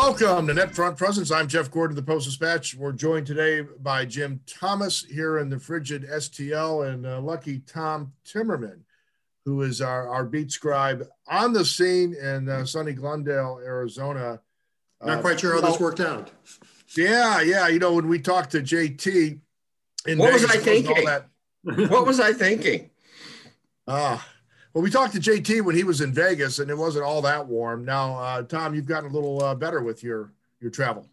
Welcome to NetFront Presence. I'm Jeff Gordon, the Post Dispatch. We're joined today by Jim Thomas here in the frigid STL and uh, lucky Tom Timmerman, who is our, our beat scribe on the scene in uh, sunny Glendale, Arizona. Not uh, quite sure how this worked out. Yeah, yeah. You know, when we talked to JT, what Vegas, was I thinking? what was I thinking? Ah, well, we talked to JT when he was in Vegas, and it wasn't all that warm. Now, uh, Tom, you've gotten a little uh, better with your your travel.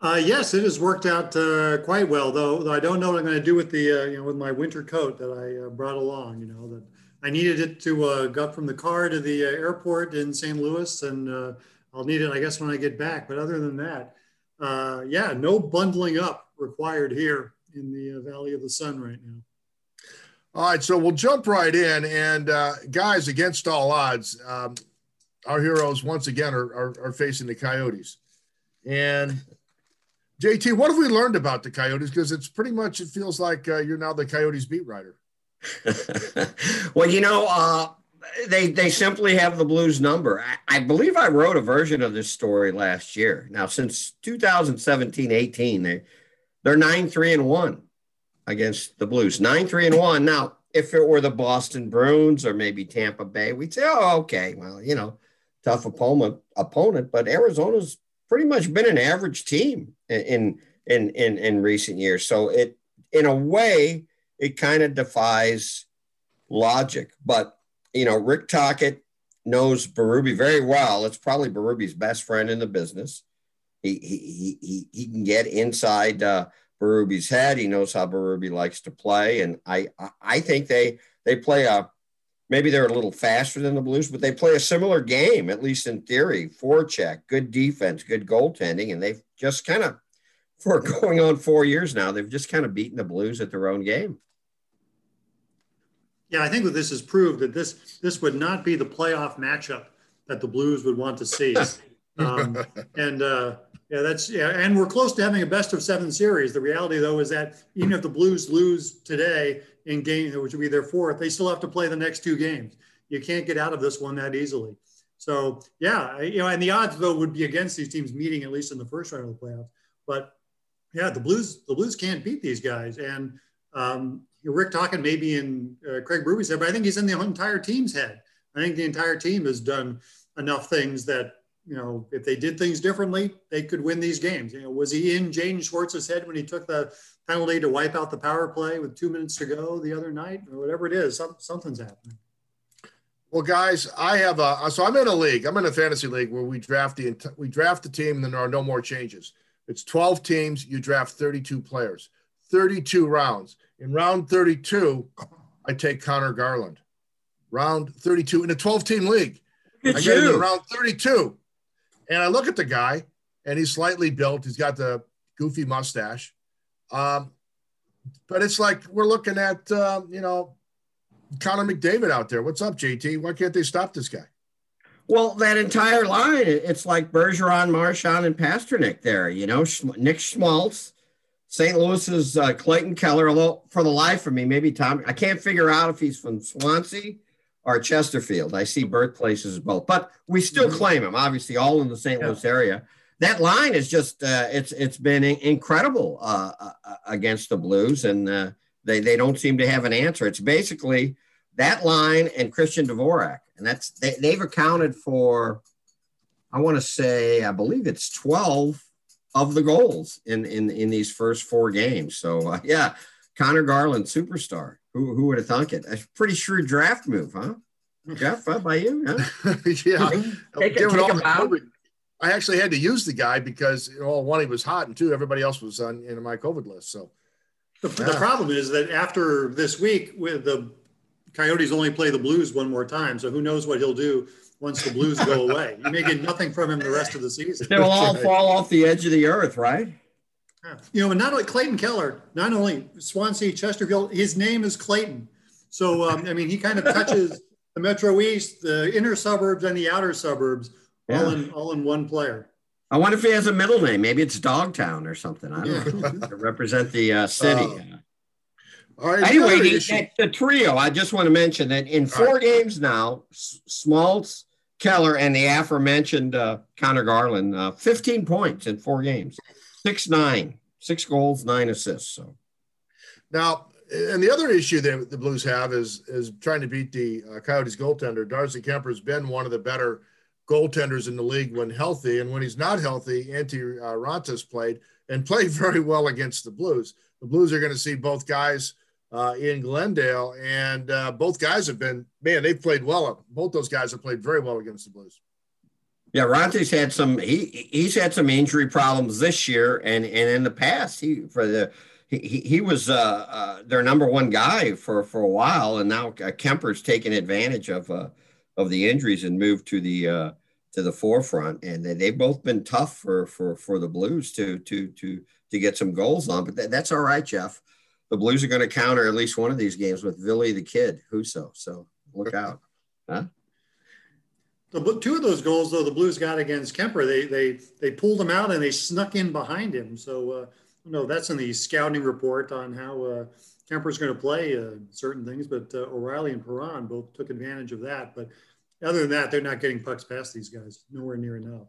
Uh, yes, it has worked out uh, quite well, though, though. I don't know what I'm going to do with the uh, you know with my winter coat that I uh, brought along. You know that I needed it to go from the car to the airport in St. Louis, and I'll need it, I guess, when I get back. But other than that, yeah, no bundling up required here in the Valley of the Sun right now. All right, so we'll jump right in. And uh, guys, against all odds, um, our heroes once again are, are, are, facing the Coyotes. And JT, what have we learned about the Coyotes? Because it's pretty much, it feels like uh, you're now the Coyotes beat writer. well, you know, uh, they they simply have the Blues number. I, I, believe I wrote a version of this story last year. Now, since 2017 18, they, they're 9 3 and 1 against the Blues. Nine, three, and one. Now, if it were the Boston Bruins or maybe Tampa Bay, we'd say, oh, okay, well, you know, tough opponent, opponent. But Arizona's pretty much been an average team in in in in recent years. So it, in a way, it kind of defies logic. But you know, Rick Tocchet knows Berube very well. It's probably Berube's best friend in the business. He he he he can get inside. Uh, Berube's head. He knows how Berube likes to play, and I I think they they play a maybe they're a little faster than the Blues, but they play a similar game at least in theory. Forecheck, good defense, good goaltending, and they've just kind of for going on four years now, they've just kind of beaten the Blues at their own game. Yeah, I think that this has proved that this this would not be the playoff matchup that the Blues would want to see. Um, and uh, yeah, that's yeah, and we're close to having a best of seven series. The reality, though, is that even if the Blues lose today in game, which would be their fourth, they still have to play the next two games. You can't get out of this one that easily. So yeah, you know, and the odds though would be against these teams meeting at least in the first round of the playoffs. But yeah, the Blues the Blues can't beat these guys, and um, Rick Tocchet maybe in uh, Craig Berube's head, but I think he's in the entire team's head. I think the entire team has done enough things that you know, if they did things differently, they could win these games. You know, was he in Jaden Schwartz's head when he took the penalty to wipe out the power play with two minutes to go the other night, or whatever it is? Some, something's happening. Well, guys, I have a so I'm in a league. I'm in a fantasy league where we draft the we draft the team, and then there are no more changes. It's 12 teams. You draft 32 players, 32 rounds. In round 32, I take Conor Garland. Round 32 in a 12 team league. It's I get you. in round 32. And I look at the guy, and he's slightly built. He's got the goofy mustache. Um, but it's like we're looking at, uh, you know, Connor McDavid out there. What's up, JT? Why can't they stop this guy? Well, that entire line, it's like Bergeron, Marchand, and Pastrnak there. You know, Nick Schmaltz, St. Louis's uh, Clayton Keller. Although for the life of me, maybe Tom, I can't figure out if he's from Swansea or Chesterfield. I see birthplaces as both, but we still mm-hmm. claim them. Obviously, all in the St. Yeah. Louis area. That line is just uh, it's it's been incredible uh, uh, uh, against the Blues, and uh, they they don't seem to have an answer. It's basically that line and Christian Dvorak, and that's they, they've accounted for. I want to say I believe it's twelve of the goals in in in these first four games. So uh, yeah, Conor Garland, superstar. Who, who would have thunk it? A pretty shrewd draft move, huh? Jeff, how about you? Huh? yeah. Take, take I actually had to use the guy because you know, one, he was hot, and two, everybody else was on in my COVID list. So the, yeah. the ah. problem is that after this week, with the Coyotes only play the Blues one more time, so who knows what he'll do once the Blues go away? You may get nothing from him the rest of the season. They will all fall off the edge of the earth, right? You know, and not only Clayton Keller, not only Swansea, Chesterfield, his name is Clayton. So, um, I mean, he kind of touches the Metro East, the inner suburbs, and the outer suburbs yeah. all in all in one player. I wonder if he has a middle name. Maybe it's Dogtown or something. I don't yeah. know to represent the uh, city. Uh, all right, anyway, the, the, trio. I just want to mention that in four right. games now, Schmaltz, Keller and the aforementioned uh, Conor Garland, uh, 15 points in four games, six nine, six goals, nine assists. So now, and the other issue that the Blues have is is trying to beat the uh, Coyotes goaltender. Darcy Kuemper has been one of the better goaltenders in the league when healthy, and when he's not healthy, Antti uh, Raanta's played and played very well against the Blues. The Blues are going to see both guys uh, in Glendale, and uh, both guys have been man. They've played well. Both those guys have played very well against the Blues. Yeah, Raanta's had some. He he's had some injury problems this year, and and in the past, he for the he he was uh, uh their number one guy for for a while, and now uh, Kuemper's taken advantage of uh, of the injuries and moved to the uh, to the forefront, and they, they've both been tough for for for the Blues to to to to get some goals on, but that, that's all right, Jeff the Blues are going to counter at least one of these games with Billy the Kid Husso. So So look out. Huh? The two of those goals, though, the Blues got against Kuemper, they they they pulled him out and they snuck in behind him. So uh, no, that's in the scouting report on how uh, Kuemper's going to play uh, certain things. But uh, O'Reilly and Perron both took advantage of that. But other than that, they're not getting pucks past these guys. Nowhere near enough.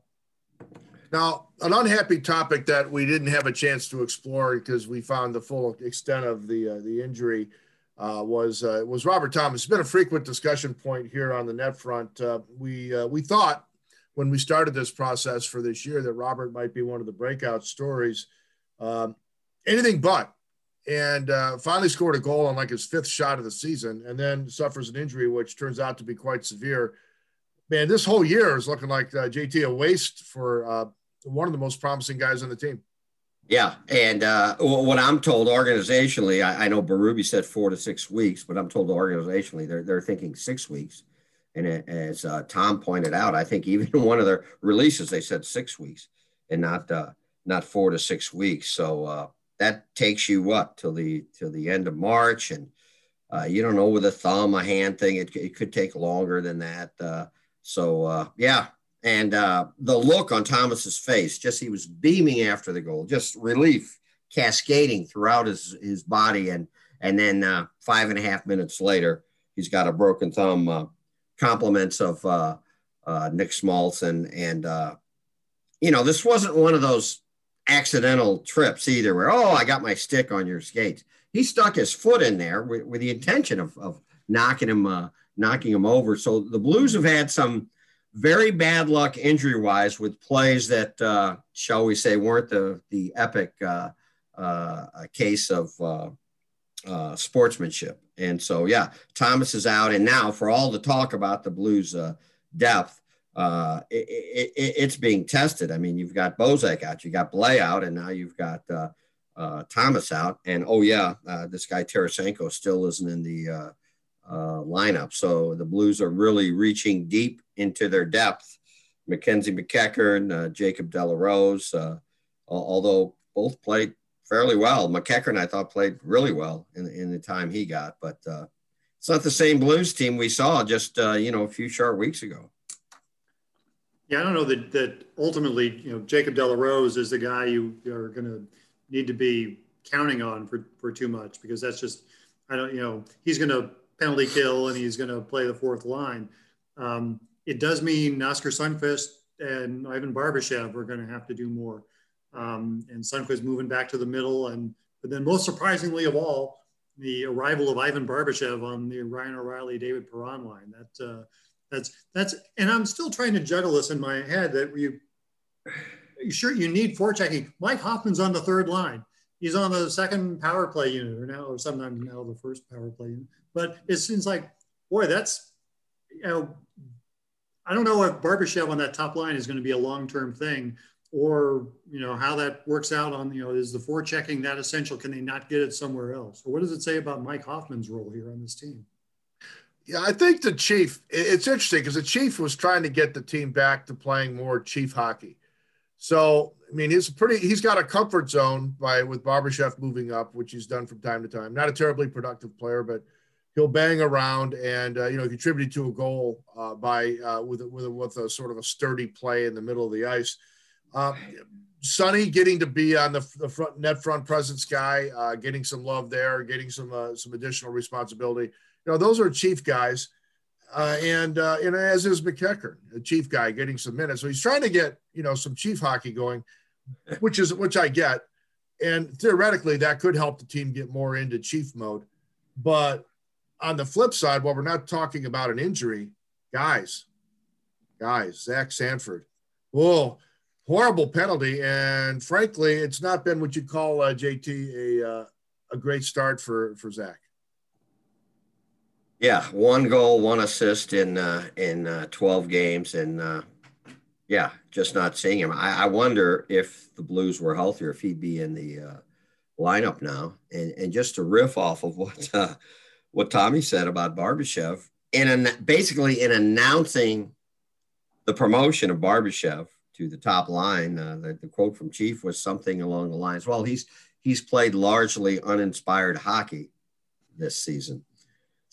Now, an unhappy topic that we didn't have a chance to explore because we found the full extent of the uh, the injury uh, was uh, was Robert Thomas. It's been a frequent discussion point here on the net front. Uh, we uh, we thought when we started this process for this year that Robert might be one of the breakout stories. Um, anything but, and uh, finally scored a goal on like his fifth shot of the season, and then suffers an injury which turns out to be quite severe man, this whole year is looking like JT a waste for one of the most promising guys on the team. Yeah, and uh, what I'm told organizationally, I, I, know Berube said four to six weeks, but I'm told organizationally they're they're thinking six weeks. And as uh, Tom pointed out, I think even one of their releases they said six weeks and not uh, not four to six weeks. So uh, that takes you what till the till the end of March, and uh, you don't know with a thumb, a hand thing. It, it could take longer than that. Uh, so yeah, and uh, the look on Thomas's face, just he was beaming after the goal, just relief cascading throughout his his body, and and then uh, five and a half minutes later, he's got a broken thumb. Uh, compliments of uh, uh, Nick Schmaltz and and uh, you know this wasn't one of those accidental trips either, where oh I got my stick on your skates. He stuck his foot in there with, with the intention of of knocking him knocking him over. So the Blues have had some very bad luck injury wise with plays that, uh, shall we say, weren't the, the epic uh, uh, case of uh, uh, sportsmanship. And so, yeah, Thomas is out. And now, for all the talk about the Blues' uh, depth, it, it, it's being tested. I mean, you've got Bozak out, you got Blais out, and now you've got Thomas out. And oh, yeah, this guy Tarasenko still isn't in the uh, lineup. So the Blues are really reaching deep into their depth. Mackenzie MacEachern, uh, Jacob de la Rose, uh, although both played fairly well. MacEachern, I thought, played really well in, in the time he got, but uh, it's not the same Blues team we saw just, uh, you know, a few short weeks ago. Yeah, I don't know that, that ultimately, you know, Jacob de la Rose is the guy you are going to need to be counting on for, for too much because that's just, I don't, you know, he's going to penalty kill and he's going to play the fourth line. Um, it does mean Oskar Sundqvist and Ivan Barbashev are going to have to do more. Um, and Sundqvist moving back to the middle. And but then most surprisingly of all, the arrival of Ivan Barbashev on the Ryan O'Reilly, David Perron line. That uh, that's that's and I'm still trying to juggle this in my head that you sure you need forechecking. Mike Hoffman's on the third line. He's on the second power play unit, or now, or sometimes now the first power play unit. But it seems like, boy, that's, you know, I don't know if Barbashev on that top line is going to be a long-term thing or, you know, how that works out on, you know, is the forechecking that essential? Can they not get it somewhere else? Or what does it say about Mike Hoffman's role here on this team? Yeah, I think the chief, it's interesting because the chief was trying to get the team back to playing more chief hockey. So, I mean, he's pretty, he's got a comfort zone by with Barbashev moving up, which he's done from time to time. Not a terribly productive player, but he'll bang around and uh, you know contribute to a goal uh, by uh, with with with a sort of a sturdy play in the middle of the ice. Um, Sonny getting to be on the, the front net front presence guy, uh, getting some love there, getting some uh, some additional responsibility. You know, those are chief guys. Uh, and uh, and as is MacEachern, the chief guy, getting some minutes. So he's trying to get you know some chief hockey going, which is which I get, and theoretically that could help the team get more into chief mode. But on the flip side, while we're not talking about an injury, guys, guys, Zach Sanford, whoa, horrible penalty, and frankly, it's not been what you'd call uh, JT a uh, a great start for for Zach. Yeah, one goal, one assist in uh, in uh, twelve games, and uh, yeah, just not seeing him. I, I, wonder if the Blues were healthier, if he'd be in the uh, lineup now. And and just to riff off of what uh, what Tommy said about Barbashev, in an, basically in announcing the promotion of Barbashev to the top line, uh, the, the quote from Chief was something along the lines, "Well, he's he's played largely uninspired hockey this season."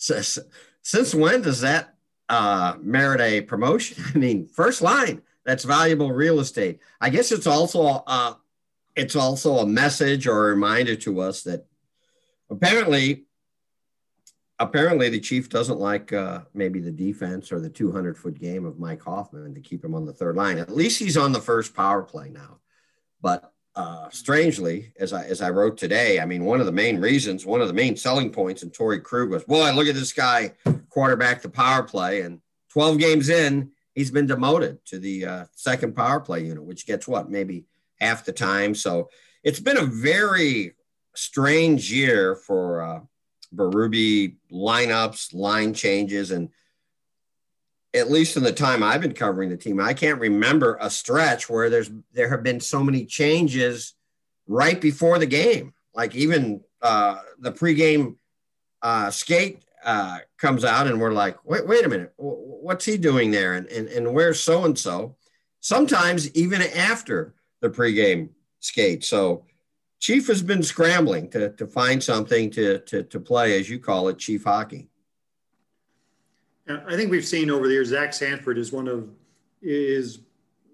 So, since when does that uh, merit a promotion? I mean, first line, that's valuable real estate. I guess it's also uh, it's also a message or a reminder to us that apparently apparently the chief doesn't like uh, maybe the defense or the 200 foot game of Mike Hoffman to keep him on the third line. At least he's on the first power play now. But uh, strangely, as I as I wrote today, I mean, one of the main reasons, one of the main selling points in Torey Krug was, boy, look at this guy quarterback the power play, and 12 games in, he's been demoted to the uh, second power play unit, which gets what maybe half the time. So it's been a very strange year for uh, Berube lineups, line changes, and at least in the time I've been covering the team, I can't remember a stretch where there's there have been so many changes right before the game. Like even uh, the pregame uh, skate uh, comes out, and we're like, wait, wait a minute, what's he doing there? And and, and where's so and so? Sometimes even after the pregame skate. So Chief has been scrambling to to find something to to to play, as you call it, Chief hockey. I think we've seen over the years Zach Sanford is one of is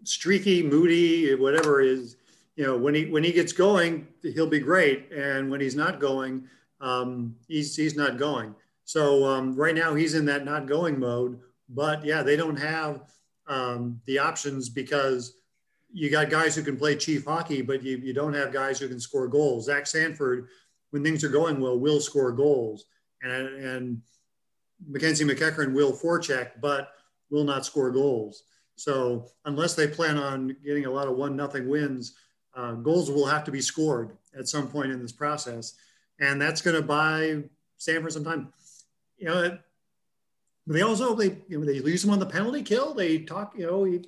streaky, moody, whatever is. You know, when he when he gets going, he'll be great, and when he's not going, um, he's he's not going. So um, right now he's in that not going mode. But yeah, they don't have um, the options because you got guys who can play chief hockey, but you, you don't have guys who can score goals. Zach Sanford, when things are going well, will score goals. And, and Mackenzie MacEachern will forecheck, but will not score goals. So unless they plan on getting a lot of one nothing wins, uh, goals will have to be scored at some point in this process, and that's going to buy Sanford some time. You know, they also they you know they lose him on the penalty kill. They talk, you know, he,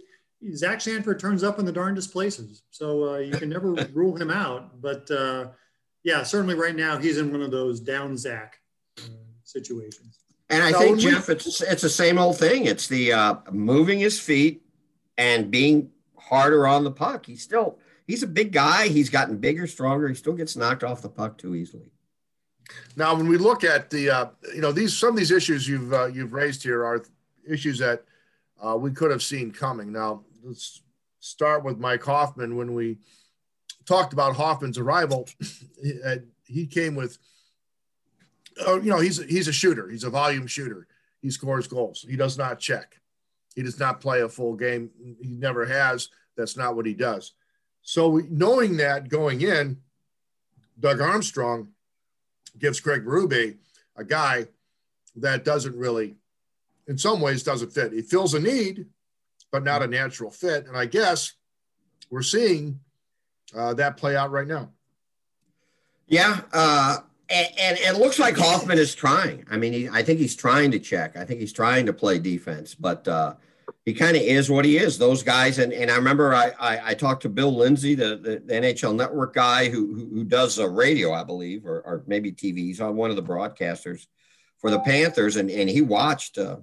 Zach Sanford turns up in the darndest places, so uh, you can never rule him out. But uh, yeah, certainly right now he's in one of those down Zach uh, situations. And I think Jeff, it's it's the same old thing. It's the uh, moving his feet and being harder on the puck. He's still he's a big guy. He's gotten bigger, stronger. He still gets knocked off the puck too easily. Now, when we look at the uh, you know these some of these issues you've uh, you've raised here are issues that uh, we could have seen coming. Now, let's start with Mike Hoffman. When we talked about Hoffman's arrival, he came with uh, you know, he's he's a shooter. He's a volume shooter. He scores goals. He does not check. He does not play a full game. He never has. That's not what he does. So knowing that going in, Doug Armstrong gives Craig Berube a guy that doesn't really, in some ways, doesn't fit. He fills a need, but not a natural fit. And I guess we're seeing uh, that play out right now. Yeah, uh, and, and, it looks like Hoffman is trying. I mean, he, I think he's trying to check. I think he's trying to play defense, but uh, he kind of is what he is. Those guys, and, and I remember I, I, I talked to Bill Lindsay, the, the, the NHL Network guy who who, who does a radio, I believe, or, or maybe TV. He's on one of the broadcasters for the Panthers, and and he watched uh,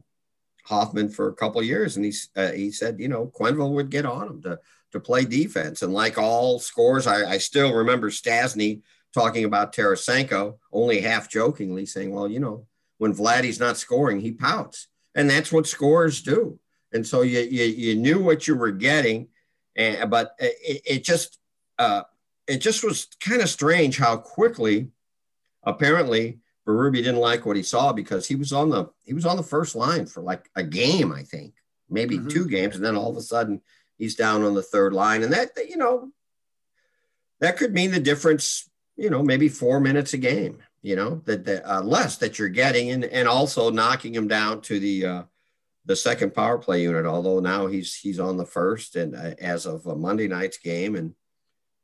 Hoffman for a couple years, and he's uh, he said, you know, Quenneville would get on him to to play defense, and like all scores, I, I still remember Stastny – talking about Tarasenko, only half jokingly saying, well, you know, when Vladdy's not scoring, he pouts. And that's what scorers do. And so you, you, you knew what you were getting, and, but it, it just uh, it just was kind of strange how quickly, apparently, Berube didn't like what he saw because he was on the he was on the first line for like a game, I think, maybe mm-hmm. two games, and then all of a sudden he's down on the third line, and that you know that could mean the difference. You know, maybe four minutes a game. You know that, that uh, less that you're getting, and and also knocking him down to the uh, the second power play unit. Although now he's he's on the first, and uh, as of a Monday night's game, and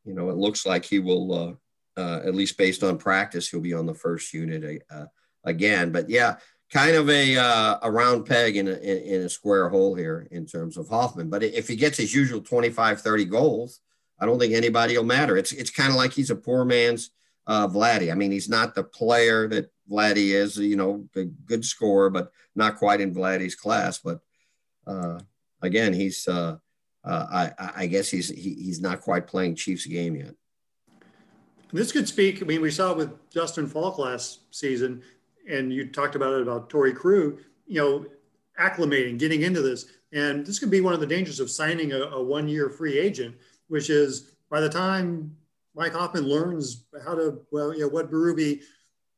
you know it looks like he will. Uh, uh, at least based on practice, he'll be on the first unit uh, again. But yeah, kind of a uh, a round peg in a, in a square hole here in terms of Hoffman. But if he gets his usual 25, 30 goals, I don't think anybody will matter. It's it's kind of like he's a poor man's uh, Vladdy. I mean, he's not the player that Vladdy is. You know, a good scorer, but not quite in Vladdy's class. But uh, again, he's uh, uh, I, I guess he's he, he's not quite playing Chiefs game yet. This could speak. I mean, we saw it with Justin Faulk last season, and you talked about it about Torey Krug. You know, acclimating, getting into this, and this could be one of the dangers of signing a, a one-year free agent, which is by the time Mike Hoffman learns how to well, you know, what Berube,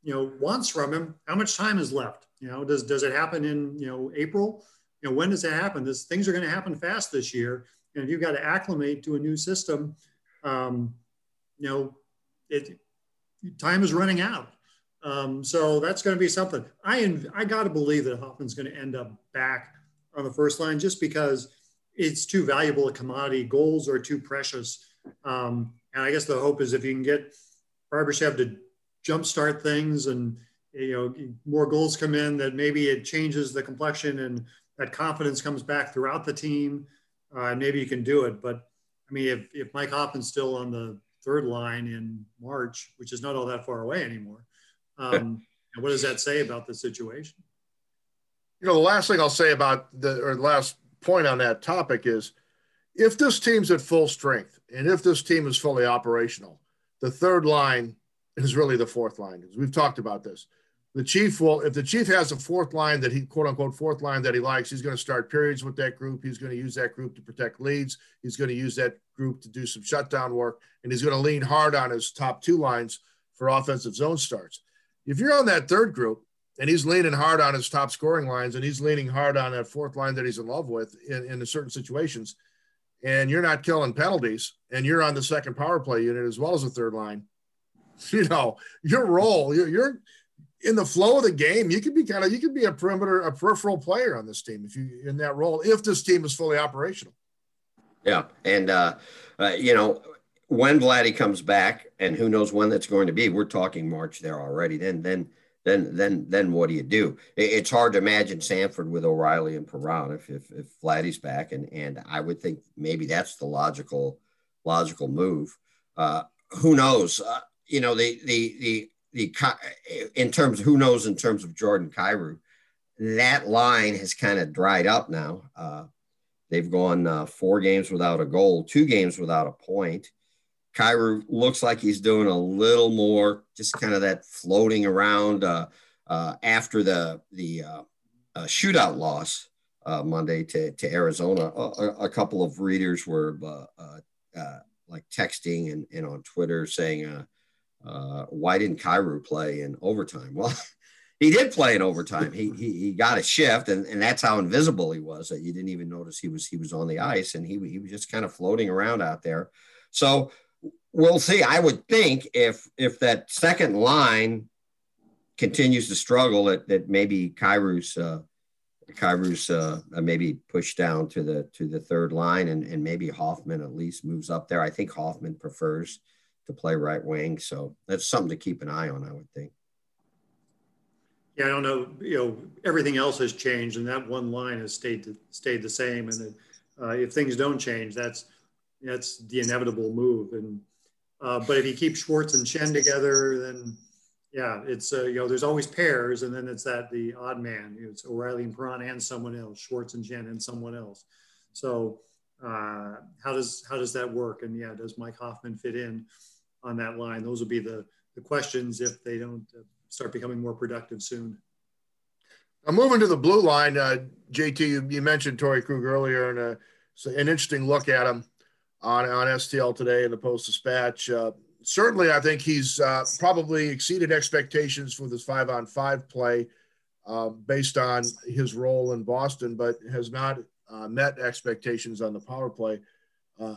you know, wants from him, how much time is left? You know, does does it happen in you know April? You know, when does it happen? This things are going to happen fast this year, and if you've got to acclimate to a new system, um, you know, it time is running out. Um, so that's going to be something. I I got to believe that Hoffman's going to end up back on the first line just because it's too valuable a commodity. Goals are too precious. Um, and I guess the hope is if you can get Barbashev to jumpstart things and you know more goals come in, that maybe it changes the complexion and that confidence comes back throughout the team. Uh, maybe you can do it. But I mean, if, if Mike Hoffman's still on the third line in March, which is not all that far away anymore. Um, what does that say about the situation? You know, the last thing I'll say about the or the last point on that topic is if this team's at full strength and if this team is fully operational, the third line is really the fourth line. We've talked about this the chief will, if the chief has a fourth line that he quote unquote fourth line that he likes, he's going to start periods with that group. He's going to use that group to protect leads. He's going to use that group to do some shutdown work, and he's going to lean hard on his top two lines for offensive zone starts. If you're on that third group and he's leaning hard on his top scoring lines and he's leaning hard on that fourth line that he's in love with in, in certain situations, and you're not killing penalties and you're on the second power play unit as well as the third line, you know, your role, you're, you're in the flow of the game, you could be kind of you could be a perimeter, a peripheral player on this team if you in that role if this team is fully operational. Yeah, and uh, uh, you know when Vladdy comes back, and who knows when that's going to be. We're talking March there already. Then then then then then what do you do? It's hard to imagine Sanford with O'Reilly and Perron if if, if Vladdy's back, and and I would think maybe that's the logical logical move. Uh, who knows? Uh, you know the the the the in terms of who knows in terms of Jordan Kyrou, that line has kind of dried up now. Uh, they've gone uh, four games without a goal, two games without a point. Kyrou looks like he's doing a little more, just kind of that floating around uh, uh after the the uh, uh, shootout loss Monday to, to Arizona. A, a, couple of readers were like texting and, and on Twitter saying uh, why didn't Kyrou play in overtime? Well, he did play in overtime. He, he, he got a shift, and, and that's how invisible he was that you didn't even notice he was he was on the ice, and he he was just kind of floating around out there. So we'll see. I would think if if that second line continues to struggle, that that maybe Kyrou's uh, Kyrou's uh, maybe pushed down to the to the third line, and and maybe Hoffman at least moves up there. I think Hoffman prefers to play right wing. So that's something to keep an eye on, I would think. Yeah, I don't know. You know, everything else has changed, and that one line has stayed stayed the same. And uh, if things don't change, that's that's the inevitable move. And uh, but if you keep Schwartz and Schenn together, then yeah, it's uh, you know there's always pairs, and then it's that the odd man. It's O'Reilly and Perron and someone else, Schwartz and Schenn and someone else. So uh, how does how does that work? And yeah, does Mike Hoffman fit in? on that line? Those will be the, the questions if they don't uh, start becoming more productive soon. I'm moving to the blue line. Uh, JT, you, you, mentioned Torey Krug earlier, and uh, so an interesting look at him on, on STL today in the Post Dispatch. Uh, certainly, I think he's uh, probably exceeded expectations for this five on five play uh, based on his role in Boston, but has not uh, met expectations on the power play. Uh,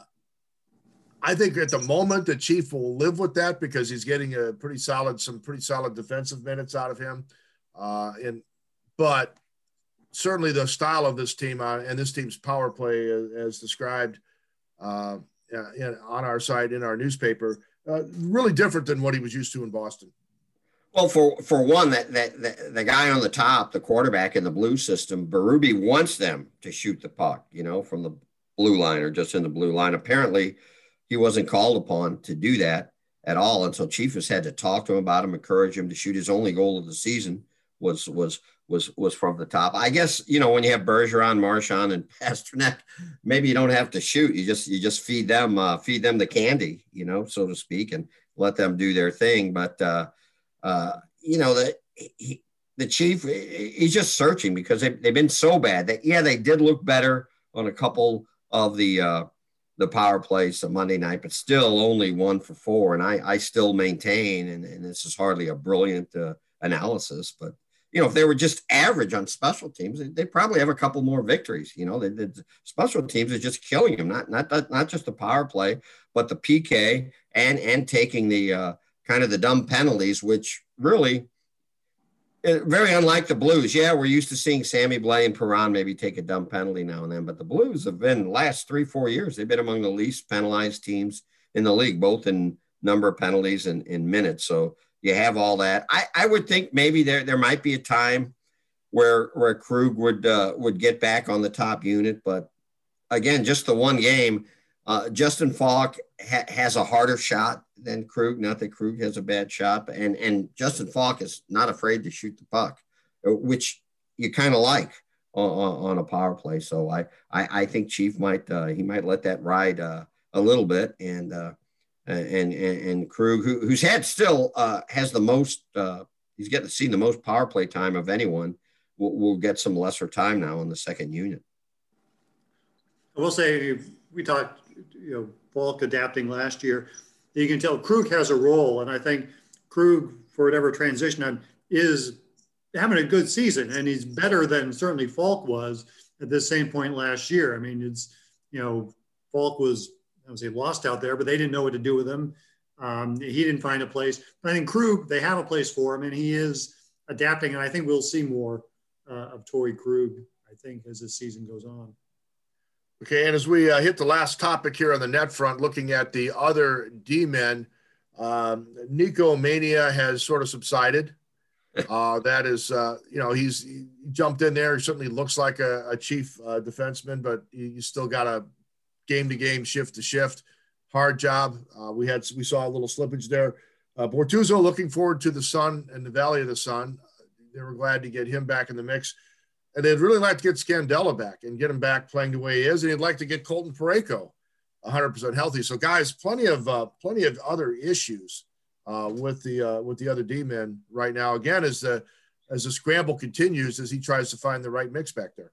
I think at the moment the Chief will live with that because he's getting a pretty solid, some pretty solid defensive minutes out of him. Uh, and but certainly the style of this team and this team's power play, as described uh, in, on our site in our newspaper, uh, really different than what he was used to in Boston. Well, for for one, that that the, the guy on the top, the quarterback in the blue system, Berube wants them to shoot the puck, you know, from the blue line or just in the blue line. Apparently, he wasn't called upon to do that at all, and so Chivas had to talk to him about him, encourage him to shoot. His only goal of the season was was was was from the top. I guess you know when you have Bergeron, Marchand, and Pastrnak, maybe you don't have to shoot. You just you just feed them uh, feed them the candy, you know, so to speak, and let them do their thing. But uh, uh, you know the he, the chief he's just searching because they, they've been so bad that yeah they did look better on a couple of the uh, the power plays on Monday night, but still only one for four. And I I still maintain, and, and this is hardly a brilliant uh, analysis, but you know, if they were just average on special teams, they probably have a couple more victories. You know, the, the special teams are just killing them, not not not just the power play, but the PK and and taking the uh, kind of the dumb penalties, which really eh, very unlike the Blues. Yeah, we're used to seeing Sammy Blais and Perron maybe take a dumb penalty now and then, but the Blues have been last three four years they've been among the least penalized teams in the league, both in number of penalties and in minutes. So you have all that. I, I would think maybe there there might be a time where where Krug would uh, would get back on the top unit, but again, just the one game. Uh, Justin Faulk ha- has a harder shot than Krug. Not that Krug has a bad shot, and and Justin Faulk is not afraid to shoot the puck, uh, which you kind of like on, on, a power play. So I I, I think Chief might uh, he might let that ride uh, a little bit and uh, and and, and Krug, who, who's had still uh, has the most. Uh, he's getting to see the most power play time of anyone. Will will get some lesser time now in the second unit. I will say we talked, you know, Faulk adapting last year. You can tell Krug has a role, and I think Krug, for whatever transition on, is having a good season, and he's better than certainly Faulk was at this same point last year. I mean, it's you know, Faulk was I would say lost out there, but they didn't know what to do with him. Um, he didn't find a place. But I think Krug, they have a place for him, and he is adapting. And I think we'll see more uh, of Torey Krug, I think, as the season goes on. Okay, and as we uh, hit the last topic here on the net front, looking at the other D men, um, Niko Mania has sort of subsided. Uh, that is, uh, you know, he's he jumped in there. He certainly looks like a, a chief uh, defenseman, but you, you still got to game to game, shift to shift. Hard job. Uh, we had we saw a little slippage there. Uh, Bortuzzo looking forward to the Sun and the Valley of the Sun. They were glad to get him back in the mix, and they'd really like to get Scandella back and get him back playing the way he is, and he'd like to get Colton Parayko 100% healthy. So, guys, plenty of uh, plenty of other issues uh, with the uh, with the other D men right now. Again, as the as the scramble continues, as he tries to find the right mix back there.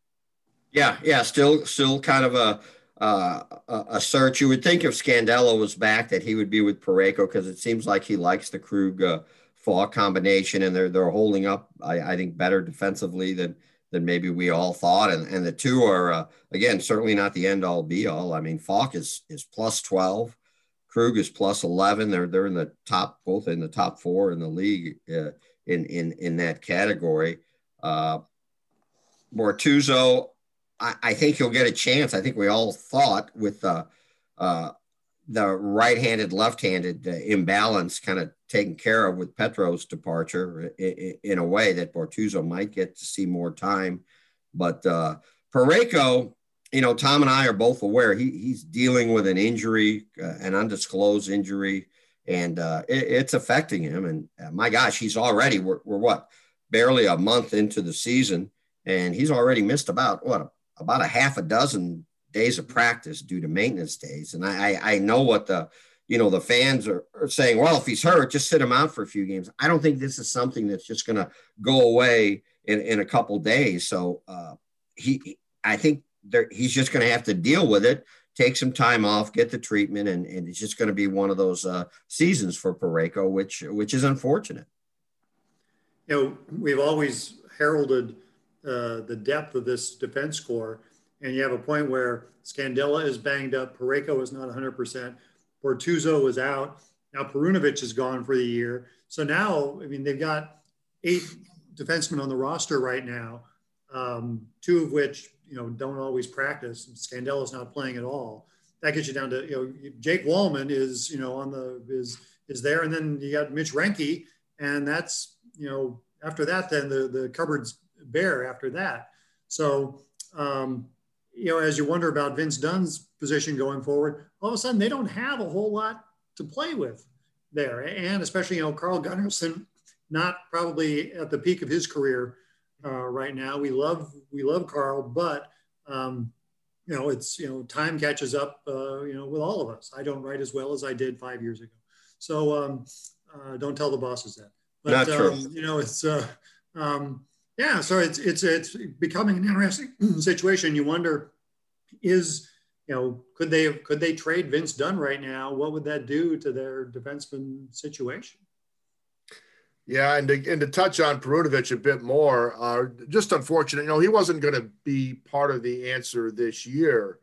Yeah, yeah, still still kind of a uh, a search. You would think if Scandella was back that he would be with Parayko because it seems like he likes the Krug uh, Faulk combination, and they're they're holding up. I, I, think better defensively than than maybe we all thought. And and the two are uh, again certainly not the end all be all. I mean, Faulk is is plus twelve, Krug is plus eleven. They're they're in the top both in the top four in the league uh, in in in that category. Uh, I, think he'll get a chance. I think we all thought with the uh, the right-handed, left-handed uh, imbalance kind of taken care of with Petro's departure in, in, a way that Bortuzzo might get to see more time. But uh, Parayko, you know, Tom and I are both aware he, he's dealing with an injury, uh, an undisclosed injury, and uh, it, it's affecting him. And uh, my gosh, he's already we're, we're what barely a month into the season, and he's already missed about what about a half a dozen days of practice due to maintenance days. And I, I know what the, you know, the fans are, are saying, well, if he's hurt, just sit him out for a few games. I don't think this is something that's just going to go away in, in a couple days. So uh, he, I think there, he's just going to have to deal with it take some time off, get the treatment, and, and it's just going to be one of those uh, seasons for Parayko, which which is unfortunate. You know, we've always heralded uh, the depth of this defense core, and you have a point where Scandella is banged up, Parayko is not 100%, Bortuzzo is out, now Perunovich is gone for the year. So now, I mean, they've got eight defensemen on the roster right now, um, two of which you know don't always practice. Scandella's not playing at all. That gets you down to you know Jake Walman is you know on the is is there, and then you got Mitch Reinke. and that's you know after that then the the cupboard's bare after that. So um, you know as you wonder about Vince Dunn's position going forward, all of a sudden they don't have a whole lot to play with there, and especially you know Carl Gunnarsson not probably at the peak of his career uh, right now. We love we love Carl, but um, you know it's you know time catches up uh, you know with all of us. I don't write as well as I did five years ago, so um, uh, don't tell the bosses that. But not true. Um, you know it's uh, um, yeah. So it's it's it's becoming an interesting situation. You wonder is you know could they could they trade Vince Dunn right now? What would that do to their defenseman situation? Yeah, and to, and to touch on Perunovich a bit more, uh, just unfortunate. You know, he wasn't going to be part of the answer this year,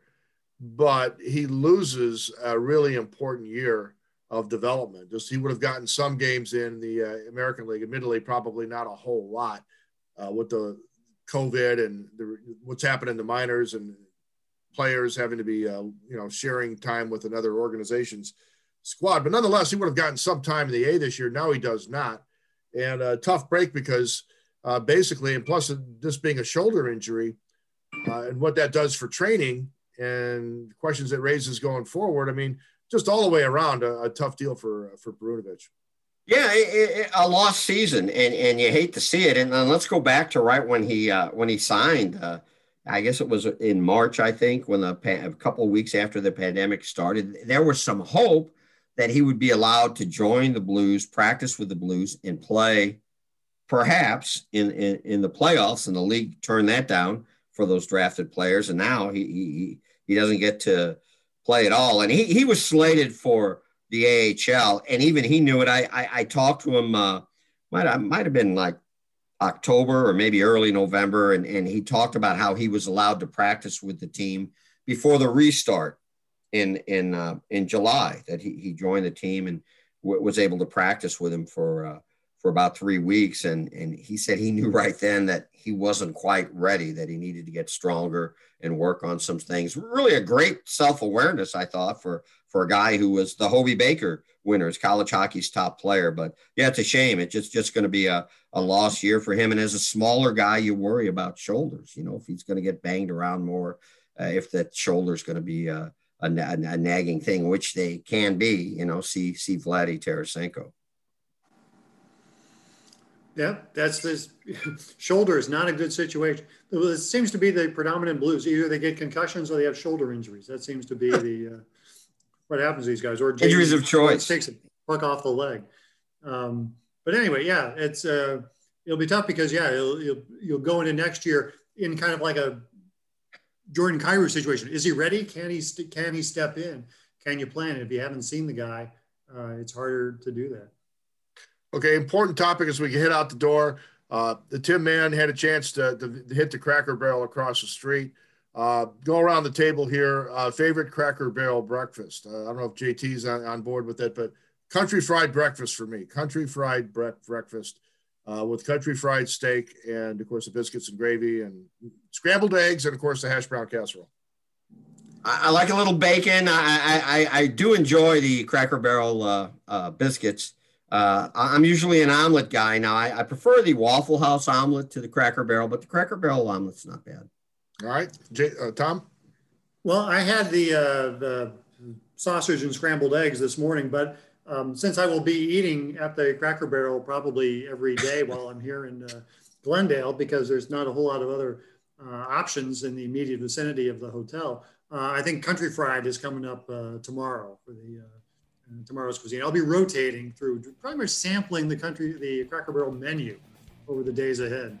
but he loses a really important year of development. Just he would have gotten some games in the uh, American League. Admittedly, probably not a whole lot uh, with the COVID and the, what's happened in the minors and players having to be, uh, you know, sharing time with another organization's squad. But nonetheless, he would have gotten some time in the A this year. Now he does not and a tough break because uh, basically, and plus this being a shoulder injury uh, and what that does for training and questions it raises going forward. I mean, just all the way around a, a tough deal for for Perunovich. Yeah, it, it, a lost season, and and you hate to see it. And let's go back to right when he uh, when he signed. Uh, I guess it was in March, I think, when the a couple of weeks after the pandemic started. There was some hope that he would be allowed to join the Blues, practice with the Blues, and play perhaps in, in, in the playoffs. And the league turned that down for those drafted players. And now he, he, he doesn't get to play at all. And he, he was slated for the AHL. And even he knew it. I, I, I talked to him, uh, might, might have been like October or maybe early November. And, and he talked about how he was allowed to practice with the team before the restart in in uh, in July that he, he joined the team and w- was able to practice with him for uh, for about three weeks and and he said he knew right then that he wasn't quite ready that he needed to get stronger and work on some things really a great self-awareness I thought for for a guy who was the Hobey Baker winner, winners college hockey's top player but yeah it's a shame it's just just going to be a, a lost year for him and as a smaller guy you worry about shoulders you know if he's going to get banged around more uh, if that shoulder is going to be uh, a, a, a, nagging thing, which they can be. You know, see see Vladdy Tarasenko. Yeah, that's this shoulder is not a good situation. It seems to be the predominant blues. Either they get concussions or they have shoulder injuries. That seems to be the uh, what happens to these guys. Or injuries of choice takes a puck off the leg. Um, but anyway, yeah, it's uh, it'll be tough because yeah, you'll, you'll go into next year in kind of like a Jordan Kyrou situation. Is he ready? Can he st- can he step in? Can you plan it? If you haven't seen the guy, uh, it's harder to do that. Okay, important topic as we hit out the door. Uh, the Tim Man had a chance to, to, hit the Cracker Barrel across the street. Uh, go around the table here. Uh, favorite Cracker Barrel breakfast? Uh, I don't know if JT's on, on board with it, but country fried breakfast for me. Country fried bre- breakfast uh, with country fried steak and, of course, the biscuits and gravy and scrambled eggs and, of course, the hash brown casserole. I, I like a little bacon. I, I, I do enjoy the Cracker Barrel uh, biscuits. Uh, I'm usually an omelet guy. Now, I, I, prefer the Waffle House omelet to the Cracker Barrel, but the Cracker Barrel omelet's not bad. All right. J- uh, Tom? Well, I had the, uh, the sausage and scrambled eggs this morning, but um, since I will be eating at the Cracker Barrel probably every day while I'm here in uh, Glendale, because there's not a whole lot of other uh, options in the immediate vicinity of the hotel, uh, I think Country Fried is coming up uh, tomorrow for the uh, tomorrow's cuisine. I'll be rotating through, much sampling the country, the Cracker Barrel menu over the days ahead.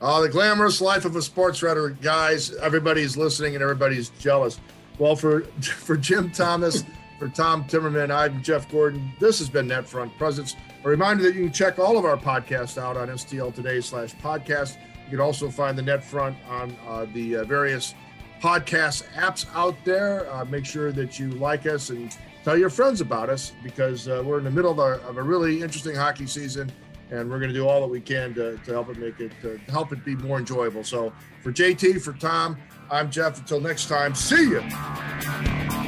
Oh, the glamorous life of a sports writer, guys. Everybody's listening and everybody's jealous. Well, for for Jim Thomas, for Tom Timmerman, I'm Jeff Gordon. This has been NetFront Presence. A reminder that you can check all of our podcasts out on STL Today slash podcast. You can also find the NetFront on uh, the uh, various podcast apps out there. Uh, make sure that you like us and tell your friends about us because uh, we're in the middle of a, of a, really interesting hockey season, and we're going to do all that we can to, to help it make it to help it be more enjoyable. So for JT, for Tom, I'm Jeff. Until next time, see you.